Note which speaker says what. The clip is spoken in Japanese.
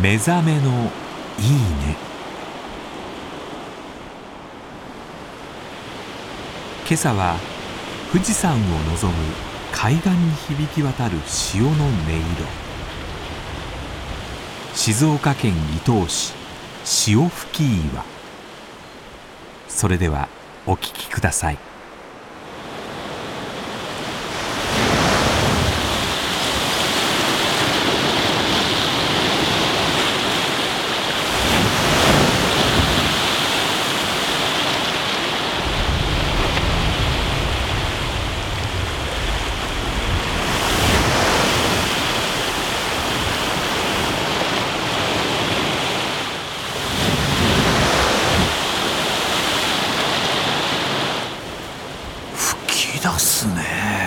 Speaker 1: 目覚めのいいね。今朝は富士山を望む海岸に響き渡る潮の音色。静岡県伊東市潮吹岩。それではお聞きください。
Speaker 2: だすね。